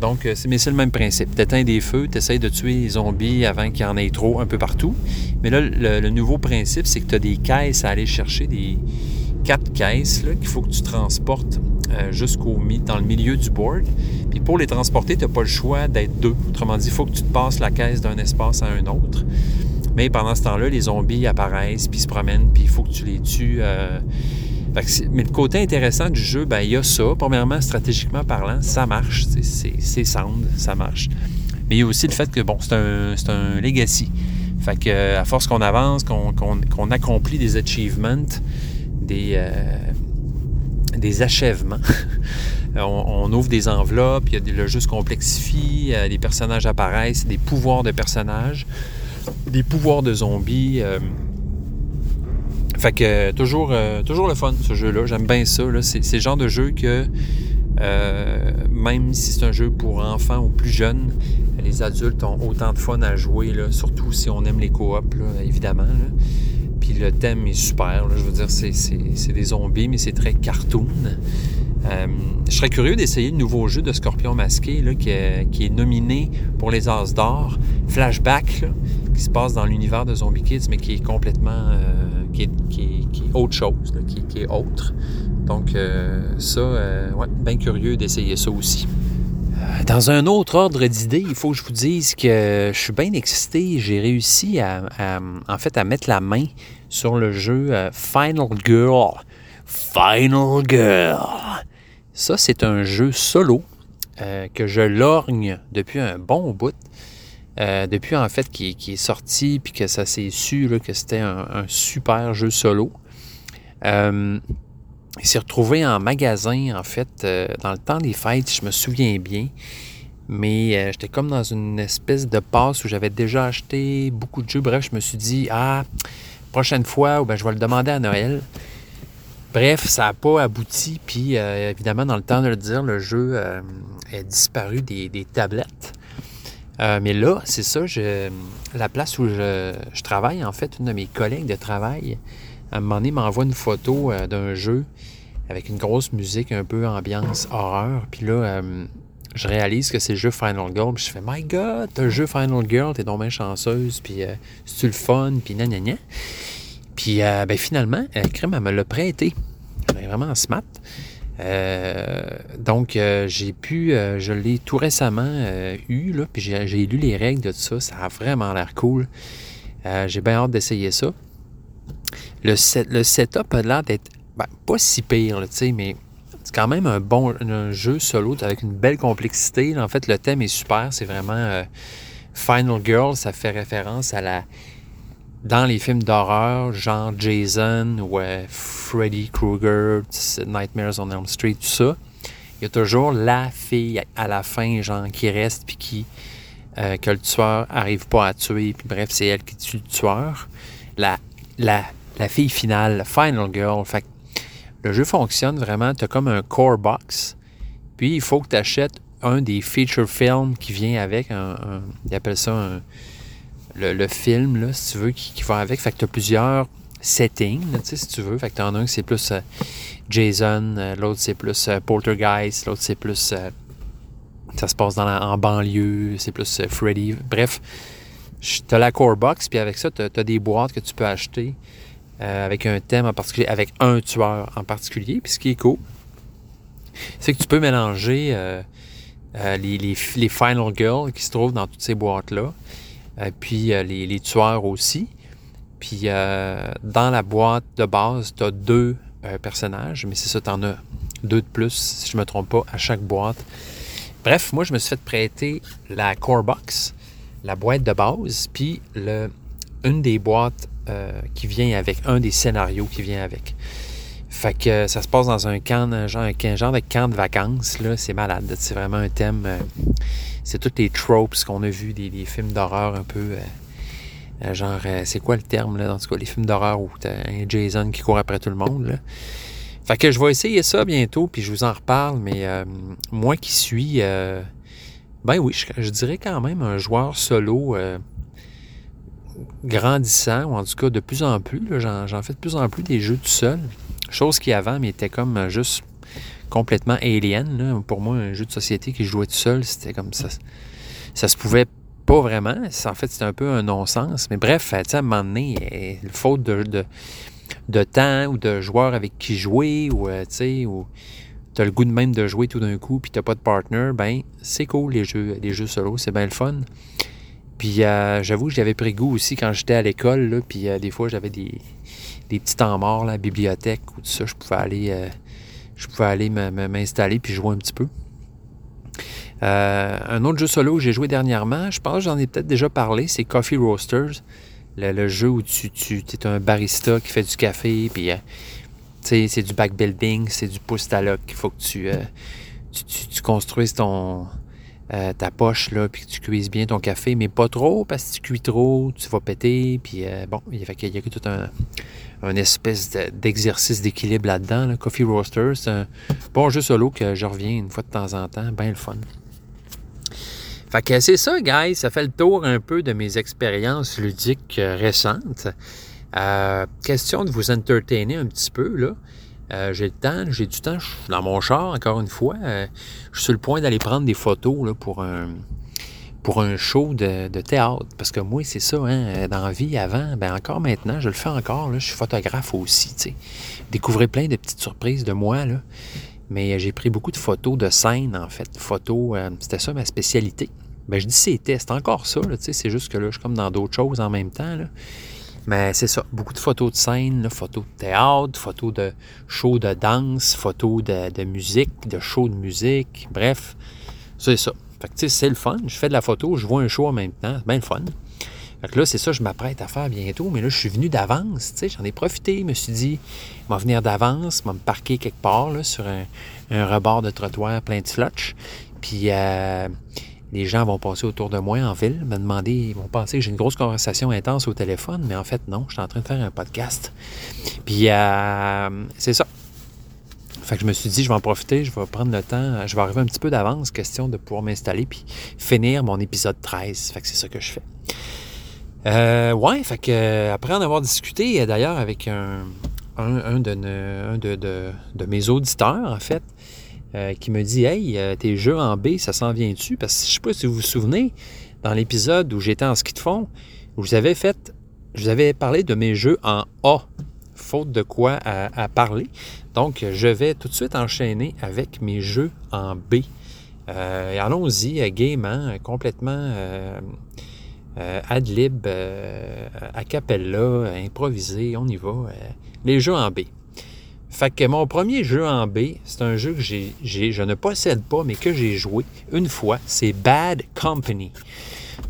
Donc, euh, mais c'est le même principe. Tu éteins des feux, tu essaies de tuer les zombies avant qu'il y en ait trop un peu partout. Mais là, le, nouveau principe, c'est que tu as des caisses à aller chercher, des quatre caisses qu'il faut que tu transportes jusqu'au dans le milieu du board. Puis pour les transporter, tu n'as pas le choix d'être deux. Autrement dit, il faut que tu te passes la caisse d'un espace à un autre. Mais pendant ce temps-là, les zombies apparaissent, puis se promènent, puis il faut que tu les tues. Euh. Mais le côté intéressant du jeu, ben, il y a ça. Premièrement, stratégiquement parlant, ça marche. C'est sound, ça marche. Mais il y a aussi le fait que, bon, c'est un, un, legacy. Fait que, à force qu'on avance, qu'on accomplit des achievements, des, euh, des achèvements, Euh, on, ouvre des enveloppes, il y a le jeu se complexifie, euh, les personnages apparaissent, des pouvoirs de personnages, des pouvoirs de zombies. Euh. Fait que toujours, toujours le fun, ce jeu-là. J'aime bien ça. C'est, le genre de jeu que, même si c'est un jeu pour enfants ou plus jeunes, les adultes ont autant de fun à jouer, surtout si on aime les coops, évidemment. Puis le thème est super. je veux dire, c'est, des zombies, mais c'est très cartoon. Euh, je serais curieux d'essayer le nouveau jeu de Scorpion masqué qui, est, nominé pour les As d'or, Flashback, qui se passe dans l'univers de Zombie Kids, mais qui est complètement. Euh, qui, est, autre chose, qui, est autre. Donc, euh, ça, ouais, bien curieux d'essayer ça aussi. Dans un autre ordre d'idée, il faut que je vous dise que je suis bien excité. J'ai réussi à, en fait, à mettre la main sur le jeu Final Girl. Final Girl. Ça, c'est un jeu solo euh, que je lorgne depuis un bon bout. Euh, depuis en fait qui, est sorti puis que ça s'est su que c'était un, super jeu solo. Euh, il s'est retrouvé en magasin en fait dans le temps des fêtes, je me souviens bien. Mais j'étais comme dans une espèce de passe où j'avais déjà acheté beaucoup de jeux. Bref, je me suis dit, ah, prochaine fois, ben, je vais le demander à Noël. Bref, ça n'a pas abouti. Puis, euh, évidemment, dans le temps de le dire, le jeu euh, est disparu des, tablettes. Euh, mais là, c'est ça, la place où je, travaille, en fait, une de mes collègues de travail, à un moment donné, m'envoie une photo d'un jeu avec une grosse musique, un peu ambiance horreur. Puis là, je réalise que c'est le jeu Final Girl. Puis je fais, My God, t'as le jeu Final Girl, t'es donc bien chanceuse. Puis c'est-tu le fun? Puis gna puis euh, ben, finalement, euh, Crème, elle me l'a prêté. Elle est vraiment smart. Euh, donc, j'ai pu, je l'ai tout récemment eu, là, puis j'ai lu les règles de ça. Ça a vraiment l'air cool. j'ai bien hâte d'essayer ça. Le, setup a l'air d'être ben, pas si pire, mais c'est quand même un bon jeu solo avec une belle complexité. En fait, le thème est super. C'est vraiment Final Girl. Ça fait référence à la dans les films d'horreur, genre Jason ou Freddy Krueger, Nightmares on Elm Street, tout ça, il y a toujours la fille à la fin, genre, qui reste puis qui euh, que le tueur arrive pas à tuer, puis bref, c'est elle qui tue le tueur. La, la, la fille finale, final girl. Fait le jeu fonctionne vraiment, tu as comme un core box, puis il faut que tu achètes un des feature films qui vient avec, un, un, ils appellent ça un le, film, là, si tu veux, qui, va avec. Fait que tu as plusieurs settings, si tu veux. Fait que tu en as un qui c'est plus euh, Jason, euh, l'autre c'est plus euh, Poltergeist, l'autre c'est plus. ça se passe dans en banlieue, c'est plus Freddy. Bref, tu as la core box, puis avec ça, tu as, des boîtes que tu peux acheter avec un thème en particulier, avec un tueur en particulier. Puis ce qui est cool, c'est que tu peux mélanger les, Final Girls qui se trouvent dans toutes ces boîtes-là, puis les, les, tueurs aussi. Puis dans la boîte de base, tu as deux personnages, mais c'est ça, tu en as deux de plus, si je ne me trompe pas, à chaque boîte. Bref, moi, je me suis fait prêter la Core Box, la boîte de base, puis le, une des boîtes euh, qui vient avec, un des scénarios qui vient avec. Fait que ça se passe dans un camp, un genre, un genre de camp de vacances, là, c'est malade. C'est vraiment un thème. Euh, c'est tous les tropes qu'on a vus, des, films d'horreur un peu. Euh, genre, c'est quoi le terme, là, dans tout cas, les films d'horreur où t'as un Jason qui court après tout le monde. Fait que je vais essayer ça bientôt, puis je vous en reparle, mais euh, moi qui suis, euh, ben oui, je, dirais quand même un joueur solo euh, grandissant, ou en tout cas de plus en plus, j'en fais de plus en plus des jeux tout seul, chose qui avant m'était comme juste complètement alien. Pour moi, un jeu de société qui jouait tout seul, c'était comme ça. Ça se pouvait pas vraiment. En fait, c'était un peu un non-sens. Mais bref, à un moment donné, faute de de temps ou de joueurs avec qui jouer ou euh, tu sais ou as le goût de même de jouer tout d'un coup puis t'as pas de partner, ben c'est cool les jeux les jeux solo, c'est bien le fun. Puis euh, j'avoue, j'avais pris goût aussi quand j'étais à l'école puis euh, des fois j'avais des, des petits temps morts la bibliothèque ou tout ça, je pouvais aller je pouvais aller m'installer puis jouer un petit peu. un autre jeu solo que j'ai joué dernièrement, je pense que j'en ai peut-être déjà parlé, c'est Coffee Roasters le, jeu où tu, tu es un barista qui fait du café, puis euh, c'est du backbuilding, c'est du pouce à Il faut que tu, euh, tu, construises ton, euh, ta poche, là, puis que tu cuises bien ton café, mais pas trop, parce que tu cuis trop, tu vas péter, puis bon, il y a, tout un, espèce d'exercice d'équilibre là-dedans. Coffee Roaster, c'est un bon jeu solo que je reviens une fois de temps en temps, bien le fun. Fait que c'est ça, guys. Ça fait le tour un peu de mes expériences ludiques euh, récentes. Euh, question de vous entertainer un petit peu, là. Euh, j'ai le temps, j'ai du temps, je suis dans mon char, encore une fois. je suis sur le point d'aller prendre des photos là, pour un pour un show de, théâtre. Parce que moi, c'est ça, hein, dans la vie, avant, ben encore maintenant, je le fais encore, là, je suis photographe aussi, tu sais. Découvrez plein de petites surprises de moi. Mais euh, j'ai pris beaucoup de photos de scènes, en fait. Photos, euh, c'était ça ma spécialité. Ben, je dis c'était, c'est encore ça, c'est juste que là, je suis comme dans d'autres choses en même temps. Mais c'est ça, beaucoup de photos de scène, photos de théâtre, photos de shows de danse, photos de, musique, de shows de musique, bref, c'est ça. Fait que c'est le fun. Je fais de la photo, je vois un show en même temps, c'est bien le fun. Fait que là, c'est ça, je m'apprête à faire bientôt, mais là, je suis venu d'avance, tu sais, j'en ai profité, je me suis dit, je vais venir d'avance, je vais me parquer quelque part, là, sur un, rebord de trottoir plein de slotch, puis euh, les gens vont passer autour de moi en ville, me demander, ils vont penser que j'ai une grosse conversation intense au téléphone, mais en fait, non, je suis en train de faire un podcast. Puis, euh, c'est ça. Fait que je me suis dit, je vais en profiter, je vais prendre le temps, je vais arriver un petit peu d'avance, question de pouvoir m'installer, puis finir mon épisode 13. Fait que c'est ça que je fais. Euh, ouais, fait que, euh, après en avoir discuté d'ailleurs avec un, un, de, mes auditeurs, en fait, euh, qui me dit Hey, euh, tes jeux en B, ça s'en vient-tu? Parce que je sais pas si vous vous souvenez, dans l'épisode où j'étais en ski de fond, je vous avais fait, je vous avais parlé de mes jeux en A, faute de quoi à, parler. Donc, je vais tout de suite enchaîner avec mes jeux en B. Allons-y, gaiement, complètement euh, ad lib, euh, a cappella, improvisé, on y va. Euh, les jeux en B. Fait que mon premier jeu en B, c'est un jeu que je ne possède pas, mais que j'ai joué une fois. C'est Bad Company.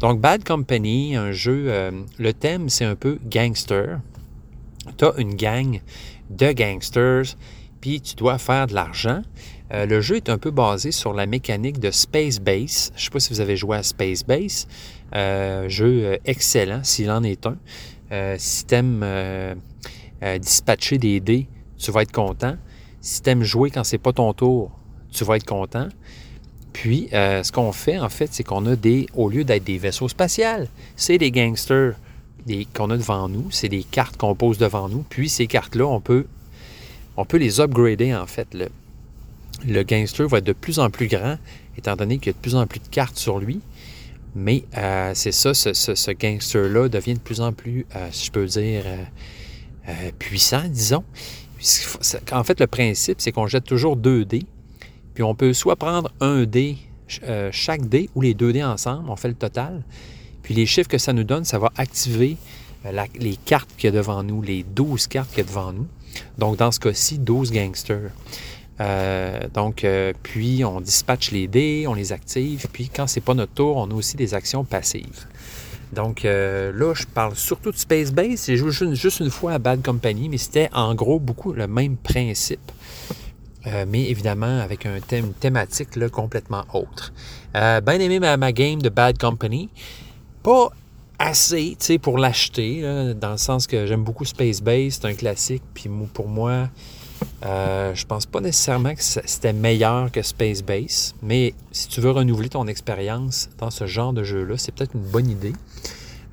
Donc, Bad Company, un jeu, le thème, c'est un peu gangster. Tu as une gang de gangsters, puis tu dois faire de l'argent. le jeu est un peu basé sur la mécanique de Space Base. Je ne sais pas si vous avez joué à Space Base. Euh, jeu euh, excellent, s'il en est un. Euh, si dispatcher des dés, tu vas être content. Si t'aimes jouer quand c'est pas ton tour, tu vas être content. Puis, ce qu'on fait, en fait, c'est qu'on a des, au lieu d'être des vaisseaux spatials, c'est des gangsters qu'on a devant nous. C'est des cartes qu'on pose devant nous. Puis, ces cartes-là, on peut, on peut les upgrader, en fait. Le, le gangster va être de plus en plus grand, étant donné qu'il y a de plus en plus de cartes sur lui. Mais euh, c'est ça, ce, gangster-là devient de plus en plus, euh, si je peux dire, puissant, disons. En fait, le principe, c'est qu'on jette toujours deux dés, puis on peut soit prendre un dé, chaque dé, ou les deux dés ensemble, on fait le total. Puis les chiffres que ça nous donne, ça va activer les cartes qu'il y a devant nous, les 12 cartes qu'il y a devant nous. Donc, dans ce cas-ci, 12 gangsters. Euh, donc, euh, puis on dispatche les dés, on les active, puis quand c'est pas notre tour, on a aussi des actions passives. Donc euh, là, je parle surtout de Space Base. J'ai joué juste une fois à Bad Company, mais c'était en gros beaucoup le même principe. mais évidemment avec un thème, une thématique complètement autre. bien aimé ma, ma, game de Bad Company. Pas assez pour l'acheter, dans le sens que j'aime beaucoup Space Base, c'est un classique, puis pour moi, euh, je pense pas nécessairement que c'était meilleur que Space Base, mais si tu veux renouveler ton expérience dans ce genre de jeu-là, c'est peut-être une bonne idée.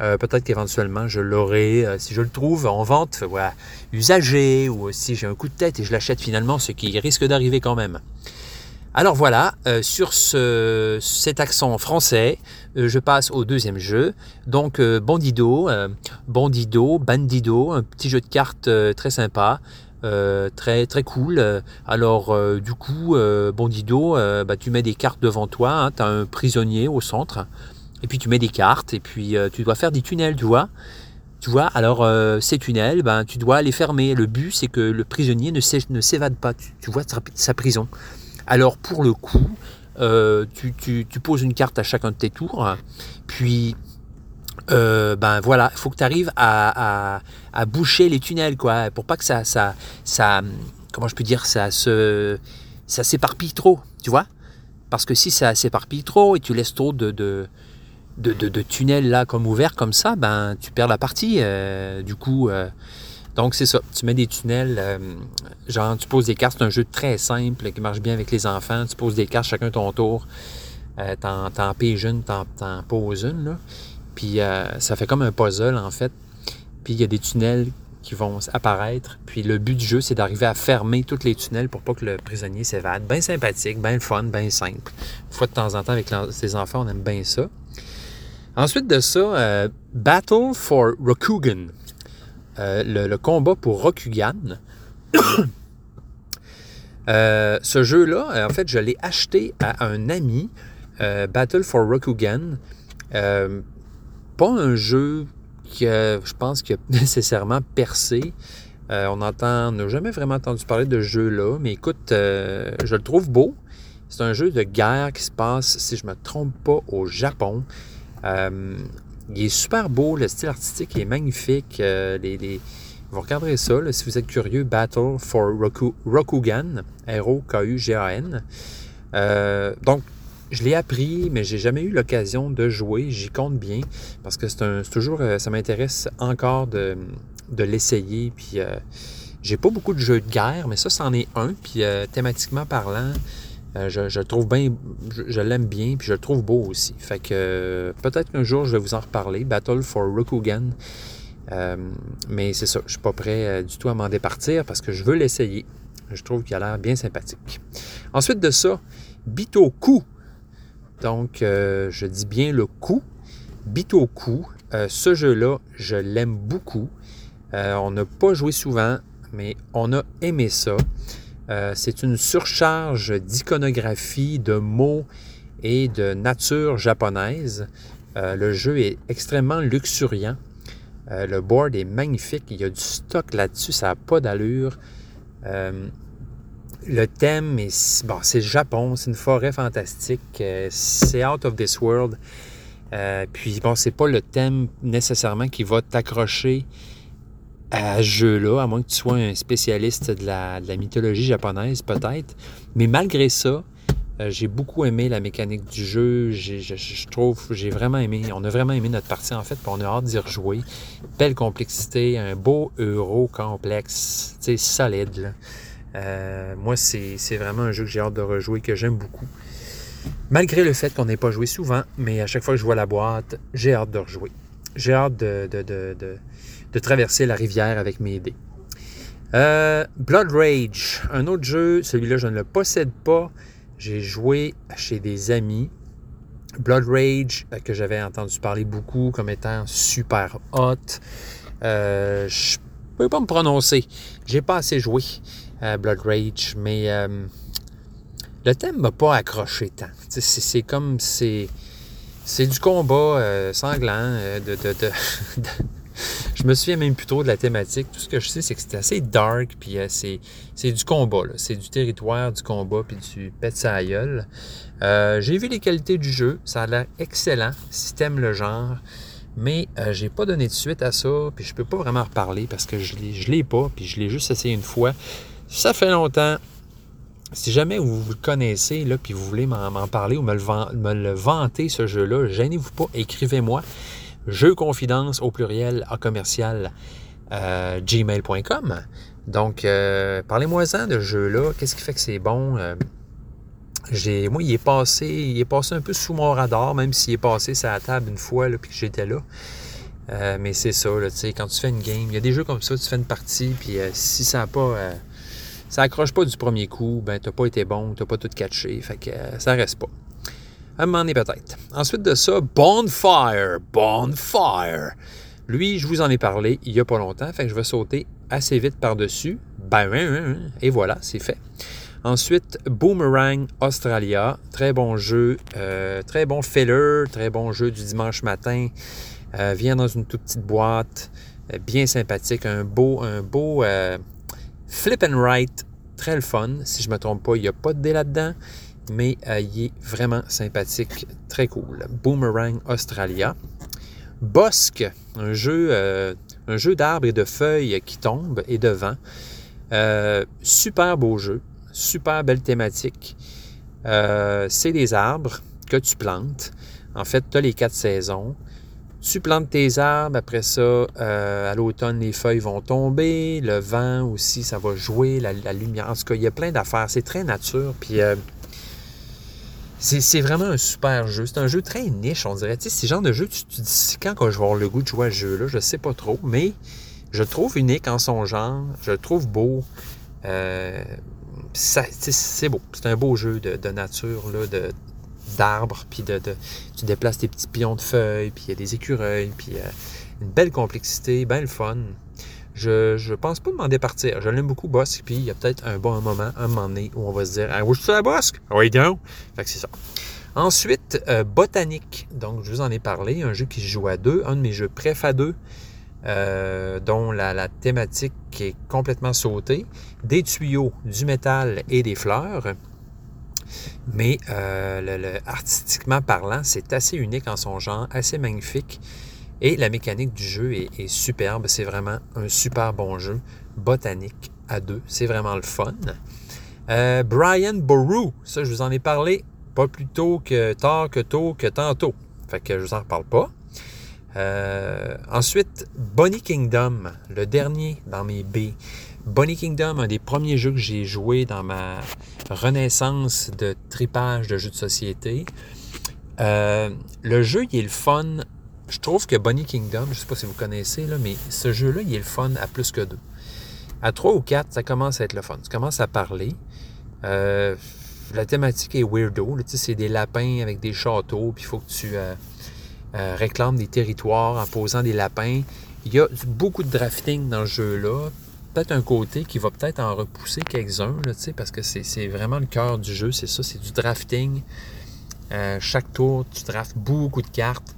Euh, peut-être qu'éventuellement je l'aurai, euh, si je le trouve en vente voilà, usagé, ou si j'ai un coup de tête et je l'achète finalement, ce qui risque d'arriver quand même. Alors voilà, euh, sur ce, cet accent français, euh, je passe au deuxième jeu. Donc euh, Bandido, Bandido, Bandido, un petit jeu de cartes très sympa. très très cool. Alors du coup, Bandido, bah, tu mets des cartes devant toi, hein, tu as un prisonnier au centre, et puis tu mets des cartes, et puis tu dois faire des tunnels, tu vois. Tu vois, alors ces tunnels, ben, tu dois les fermer. Le but, c'est que le prisonnier ne s'évade pas, tu vois, sa prison. Alors pour le coup, euh, tu, poses une carte à chacun de tes tours, puis euh, ben voilà, il faut que tu arrives à, boucher les tunnels, quoi, pour pas que ça, ça, ça comment je peux dire, ça se, ça s'éparpille trop, tu vois Parce que si ça s'éparpille trop et tu laisses trop de, de, de, tunnels là comme ouverts comme ça, ben tu perds la partie. Euh, du coup, donc, c'est ça. Tu mets des tunnels, euh, genre, tu poses des cartes. C'est un jeu très simple qui marche bien avec les enfants. Tu poses des cartes chacun ton tour. Euh, t'en, t'en piges une, t'en, poses une, là. Puis, euh, ça fait comme un puzzle, en fait. Puis, il y a des tunnels qui vont apparaître. Puis, le but du jeu, c'est d'arriver à fermer tous les tunnels pour pas que le prisonnier s'évade. Bien sympathique, bien fun, bien simple. Une fois de temps en temps, avec ses enfants, on aime bien ça. Ensuite de ça, Battle for Rokugan. Euh, le, combat pour Rokugan. Euh, ce jeu-là, euh, en fait, je l'ai acheté à un ami, Battle for Rokugan. pas un jeu qui, je pense, qui a nécessairement percé. on entend, n'a jamais vraiment entendu parler de ce jeu-là, mais écoute, je le trouve beau. C'est un jeu de guerre qui se passe, si je ne me trompe pas, au Japon. Il est super beau, le style artistique est magnifique. Euh, Vous regarderez ça si vous êtes curieux. Battle for Rokugan, R-O-K-U-G-A-N. Euh, donc, je l'ai appris, mais j'ai jamais eu l'occasion de jouer. J'y compte bien parce que c'est toujours, euh, ça m'intéresse encore de, l'essayer. Puis, j'ai pas beaucoup de jeux de guerre, mais ça, c'en est un. Puis, thématiquement parlant, euh, je, trouve bien, je, l'aime bien, puis je le trouve beau aussi. Fait que euh, peut-être qu'un jour je vais vous en reparler. Battle for Rokugan. Euh, mais c'est ça, je suis pas prêt du tout à m'en départir parce que je veux l'essayer. Je trouve qu'il a l'air bien sympathique. Ensuite de ça, Bitoku. Donc, je dis bien le coup. Bitoku. ce jeu-là, je l'aime beaucoup. on n'a pas joué souvent, mais on a aimé ça. Euh, c'est une surcharge d'iconographie, de mots et de nature japonaise. Euh, le jeu est extrêmement luxuriant. Euh, le board est magnifique. Il y a du stock là-dessus. Ça n'a pas d'allure. le thème, est, bon, c'est Japon. C'est une forêt fantastique. c'est out of this world. puis, bon, c'est pas le thème nécessairement qui va t'accrocher à jeu-là, à moins que tu sois un spécialiste de la, mythologie japonaise, peut-être. Mais malgré ça, euh, j'ai beaucoup aimé la mécanique du jeu. Je, trouve, j'ai vraiment aimé, on a vraiment aimé notre partie en fait, puis on a hâte d'y rejouer. Belle complexité, un beau euro complexe, tu sais, solide. Euh, moi, c'est vraiment un jeu que j'ai hâte de rejouer, que j'aime beaucoup. Malgré le fait qu'on n'ait pas joué souvent, mais à chaque fois que je vois la boîte, j'ai hâte de rejouer. J'ai hâte de de traverser la rivière avec mes dés. Euh, Blood Rage, un autre jeu, celui-là je ne le possède pas. J'ai joué chez des amis. Blood Rage, euh, que j'avais entendu parler beaucoup comme étant super hot. Euh, Je peux pas me prononcer. J'ai pas assez joué à Blood Rage, mais le thème m'a pas accroché tant. C'est comme c'est c'est du combat euh, sanglant. Euh, je me souviens même plus trop de la thématique. Tout ce que je sais, c'est que c'est assez dark, puis c'est du combat. C'est du territoire, du combat, puis du pète sa gueule. J'ai vu les qualités du jeu. Ça a l'air excellent si t'aimes le genre. Mais euh, j'ai pas donné de suite à ça, puis je peux pas vraiment reparler parce que je ne l'ai pas, puis je l'ai juste essayé une fois. Ça fait longtemps. Si jamais vous, le connaissez, là, puis vous voulez m'en parler ou me le, vanter, ce jeu-là, gênez-vous pas, écrivez-moi. Jeu confidence au pluriel à commercial euh, gmail.com. Donc, euh, parlez-moi-en de ce jeu-là. Qu'est-ce qui fait que c'est bon? j'ai moi il est passé il est passé un peu sous mon radar même s'il est passé sur la table une fois là, puis que j'étais là euh, mais c'est ça là, quand tu fais une game il y a des jeux comme ça tu fais une partie puis euh, si ça a pas euh, ça accroche pas du premier coup ben t'as pas été bon t'as pas tout catché fait que ça reste pas. Un moment peut-être. Ensuite de ça Bonfire Bonfire. Lui je vous en ai parlé il y a pas longtemps fait que je vais sauter assez vite par dessus ben et voilà c'est fait. Ensuite, Boomerang Australia, très bon jeu, euh, très bon filler, très bon jeu du dimanche matin. Euh, vient dans une toute petite boîte, euh, bien sympathique, un beau, un beau flip and write, très le fun. Si je ne me trompe pas, il n'y a pas de dé là-dedans, mais il est vraiment sympathique, très cool. Boomerang Australia. Bosque, un jeu, jeu d'arbres et de feuilles qui tombent et de vent. super beau jeu. Super belle thématique. Euh, c'est des arbres que tu plantes. En fait, tu as les quatre saisons. Tu plantes tes arbres, après ça, euh, à l'automne, les feuilles vont tomber, le vent aussi, ça va jouer, la, lumière. En tout cas, il y a plein d'affaires. C'est très nature. Puis euh, c'est vraiment un super jeu. C'est un jeu très niche, on dirait. Tu sais, c'est genre de jeu, tu, dis quand, quand je vais avoir le goût de jouer à ce jeu-là, je sais pas trop, mais je le trouve unique en son genre, je le trouve beau. Euh, c'est beau. C'est un beau jeu de, nature, là, de, d'arbres, puis de, tu déplaces tes petits pions de feuilles, puis il y a des écureuils, puis euh, une belle complexité, bien le fun. Je, je pense pas demander partir. Je l'aime beaucoup, Bosque, puis il y a peut-être un bon moment, un moment donné, où on va se dire Ah, où je suis à Bosque? Ah oui, donc. Fait c'est ça. Ensuite, euh, Botanique. Donc, je vous en ai parlé, un jeu qui se joue à deux, un de mes jeux préf à deux. Euh, dont la, thématique est complètement sautée, des tuyaux, du métal et des fleurs. Mais euh, artistiquement parlant, c'est assez unique en son genre, assez magnifique. Et la mécanique du jeu est, superbe. C'est vraiment un super bon jeu botanique à deux. C'est vraiment le fun. Euh, Brian Boru, ça je vous en ai parlé pas plus tôt que tard que tôt que tantôt. Fait que je vous en reparle pas. Euh, ensuite, Bonnie Kingdom, le dernier dans mes B. Bonnie Kingdom, un des premiers jeux que j'ai joué dans ma renaissance de tripage de jeux de société. Euh, le jeu, il est le fun. Je trouve que Bonnie Kingdom, je ne sais pas si vous connaissez, là, mais ce jeu-là, il est le fun à plus que deux. À trois ou quatre, ça commence à être le fun. Tu commences à parler. Euh, la thématique est weirdo. C'est des lapins avec des châteaux, puis il faut que tu euh, réclame des territoires en posant des lapins. Il y a beaucoup de drafting dans ce jeu-là. Peut-être un côté qui va peut-être en repousser quelques-uns, parce que c'est vraiment le cœur du jeu, c'est ça, c'est du drafting. Euh, chaque tour, tu draftes beaucoup de cartes.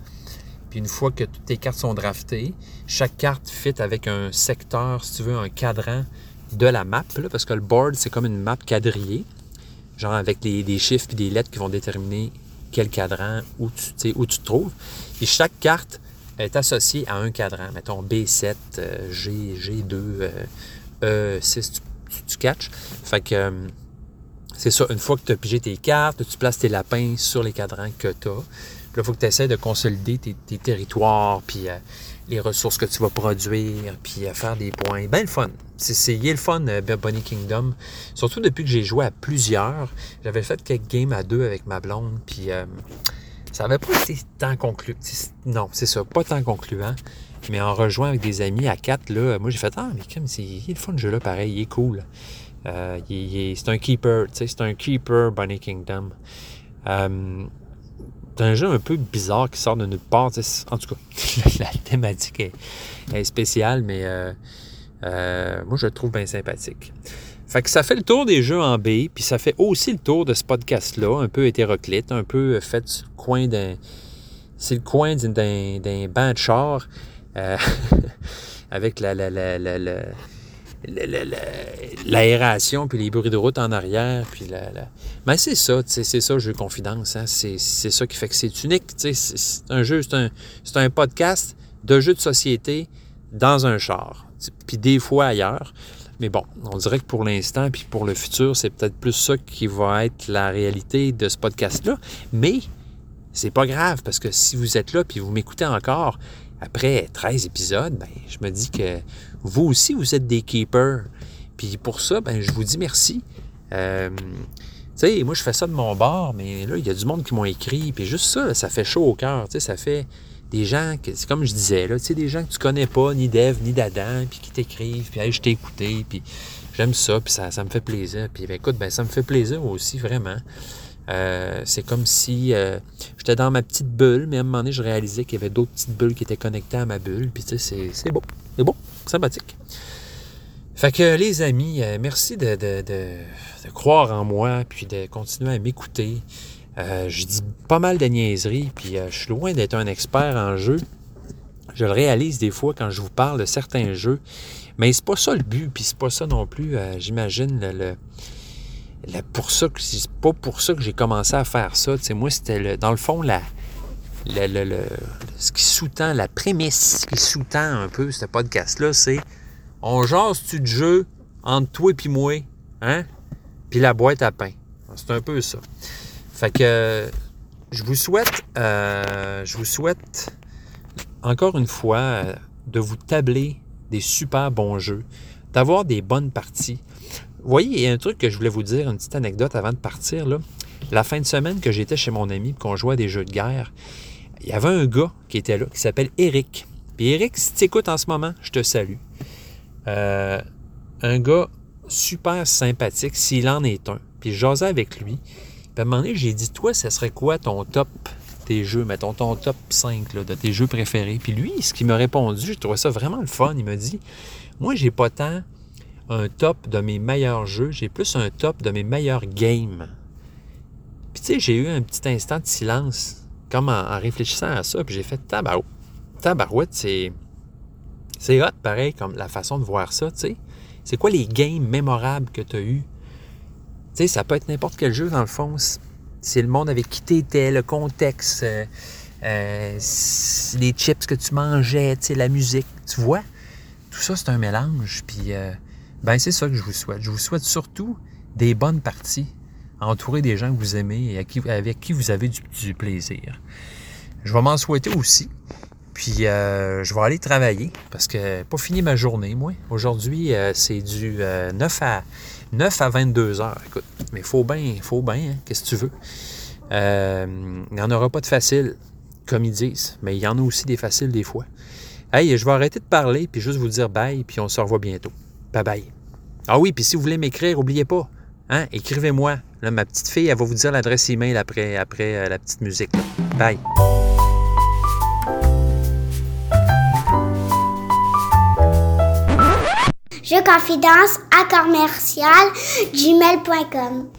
Puis une fois que toutes tes cartes sont draftées, chaque carte fit avec un secteur, si tu veux, un cadran de la map, parce que le board, c'est comme une map quadrillée, genre avec des chiffres et des lettres qui vont déterminer quel cadran, où tu, où tu te trouves. Et chaque carte est associée à un cadran. Mettons B7, euh, G, G2, euh, E6, tu, catches. Fait que euh, c'est ça, une fois que tu as pigé tes cartes, tu places tes lapins sur les cadrans que tu as. Puis là, il faut que tu essaies de consolider tes, territoires, puis les ressources que tu vas produire, puis faire des points. Ben le fun. C'est le fun, Bunny Kingdom. Surtout depuis que j'ai joué à plusieurs. J'avais fait quelques games à deux avec ma blonde, puis ça n'avait pas été tant concluant. Non, c'est ça, pas tant concluant. Mais en rejoint avec des amis à quatre, là, moi j'ai fait Ah, mais comme c'est le fun ce jeu-là, pareil, il est cool. Euh, c'est un keeper, tu sais, c'est un keeper Bunny Kingdom. Euh, c'est un jeu un peu bizarre qui sort de nulle part. En tout cas, la, thématique est, spéciale, mais Euh, moi, je le trouve bien sympathique. Fait que ça fait le tour des jeux en B, puis ça fait aussi le tour de ce podcast-là, un peu hétéroclite, un peu fait sur le coin d'un. C'est le coin d'un, banc de char euh, avec la, la, la, la l'aération, puis les bruits de route en arrière, puis la... Mais c'est ça, c'est ça, jeu confidence. Hein? C'est ça qui fait que c'est unique. C'est un jeu, c'est un, un podcast de jeu de société dans un char, puis des fois ailleurs. Mais bon, on dirait que pour l'instant, puis pour le futur, c'est peut-être plus ça qui va être la réalité de ce podcast-là. Mais c'est pas grave, parce que si vous êtes là, puis vous m'écoutez encore, après 13 épisodes, ben, je me dis que vous aussi, vous êtes des keepers. Puis pour ça, ben, je vous dis merci. Euh, tu sais, moi, je fais ça de mon bord, mais là, il y a du monde qui m'ont écrit. Puis juste ça, ça fait chaud au cœur. Tu sais, ça fait des gens, que, c'est comme je disais, là, tu sais, des gens que tu connais pas, ni d'Ève, ni d'Adam, puis qui t'écrivent, puis hey, je t'ai écouté, puis j'aime ça, puis ça, ça me fait plaisir. Puis ben, écoute, ben, ça me fait plaisir aussi, vraiment. Euh, c'est comme si euh, j'étais dans ma petite bulle, mais à un moment donné, je réalisais qu'il y avait d'autres petites bulles qui étaient connectées à ma bulle. Puis tu sais, c'est beau. C'est beau. Sympathique. Fait que les amis, euh, merci de, de, de, croire en moi, puis de continuer à m'écouter. Je dis pas mal de niaiseries, puis je suis loin d'être un expert en jeu. Je le réalise des fois quand je vous parle de certains jeux. Mais c'est pas ça le but, puis c'est pas ça non plus, j'imagine, le pour ça que c'est pas pour ça que j'ai commencé à faire ça. moi, c'était dans le fond la, ce qui sous-tend, la prémisse qui sous-tend un peu ce podcast-là, c'est on jase-tu de jeu entre toi et moi, hein? Puis la boîte à pain. C'est un peu ça. Fait que je vous souhaite, euh, je vous souhaite encore une fois euh, de vous tabler des super bons jeux, d'avoir des bonnes parties. Voyez, il y a un truc que je voulais vous dire, une petite anecdote avant de partir. Là. La fin de semaine que j'étais chez mon ami qu'on jouait à des jeux de guerre, il y avait un gars qui était là, qui s'appelle Eric. Puis Eric, si tu écoutes en ce moment, je te salue. Euh, un gars super sympathique, s'il en est un. Puis je jasais avec lui. À un moment donné, j'ai dit, toi, ce serait quoi ton top tes jeux, mettons ton top 5 de tes jeux préférés? Puis lui, ce qu'il m'a répondu, je trouvais ça vraiment le fun. Il m'a dit, moi, j'ai pas tant un top de mes meilleurs jeux, j'ai plus un top de mes meilleurs games. Puis tu sais, j'ai eu un petit instant de silence, comme en, réfléchissant à ça, puis j'ai fait tabarouette. Tabarouette, c'est. C'est hot, pareil, comme la façon de voir ça, tu sais. C'est quoi les games mémorables que tu as eus? Ça peut être n'importe quel jeu, dans le fond. C'est le monde avec qui tu le contexte, euh, euh, les chips que tu mangeais, la musique. Tu vois? Tout ça, c'est un mélange. Puis. Euh, ben c'est ça que je vous souhaite. Je vous souhaite surtout des bonnes parties, entourées des gens que vous aimez et avec qui vous avez du, plaisir. Je vais m'en souhaiter aussi. Puis je vais aller travailler parce que pas fini ma journée, moi. Aujourd'hui, c'est du 9 euh, à 9 à 22 heures. Écoute, mais faut bien, faut bien, hein. qu'est-ce que tu veux. il n'y en aura pas de facile, comme ils disent, mais il y en a aussi des faciles des fois. Hey, je vais arrêter de parler puis juste vous dire bye, puis on se revoit bientôt. Bye bye. Ah oui, puis si vous voulez m'écrire, n'oubliez pas, hein, écrivez-moi. Là, ma petite fille, elle va vous dire l'adresse email après, après euh, la petite musique. Bye. Je confidence à commercial gmail.com.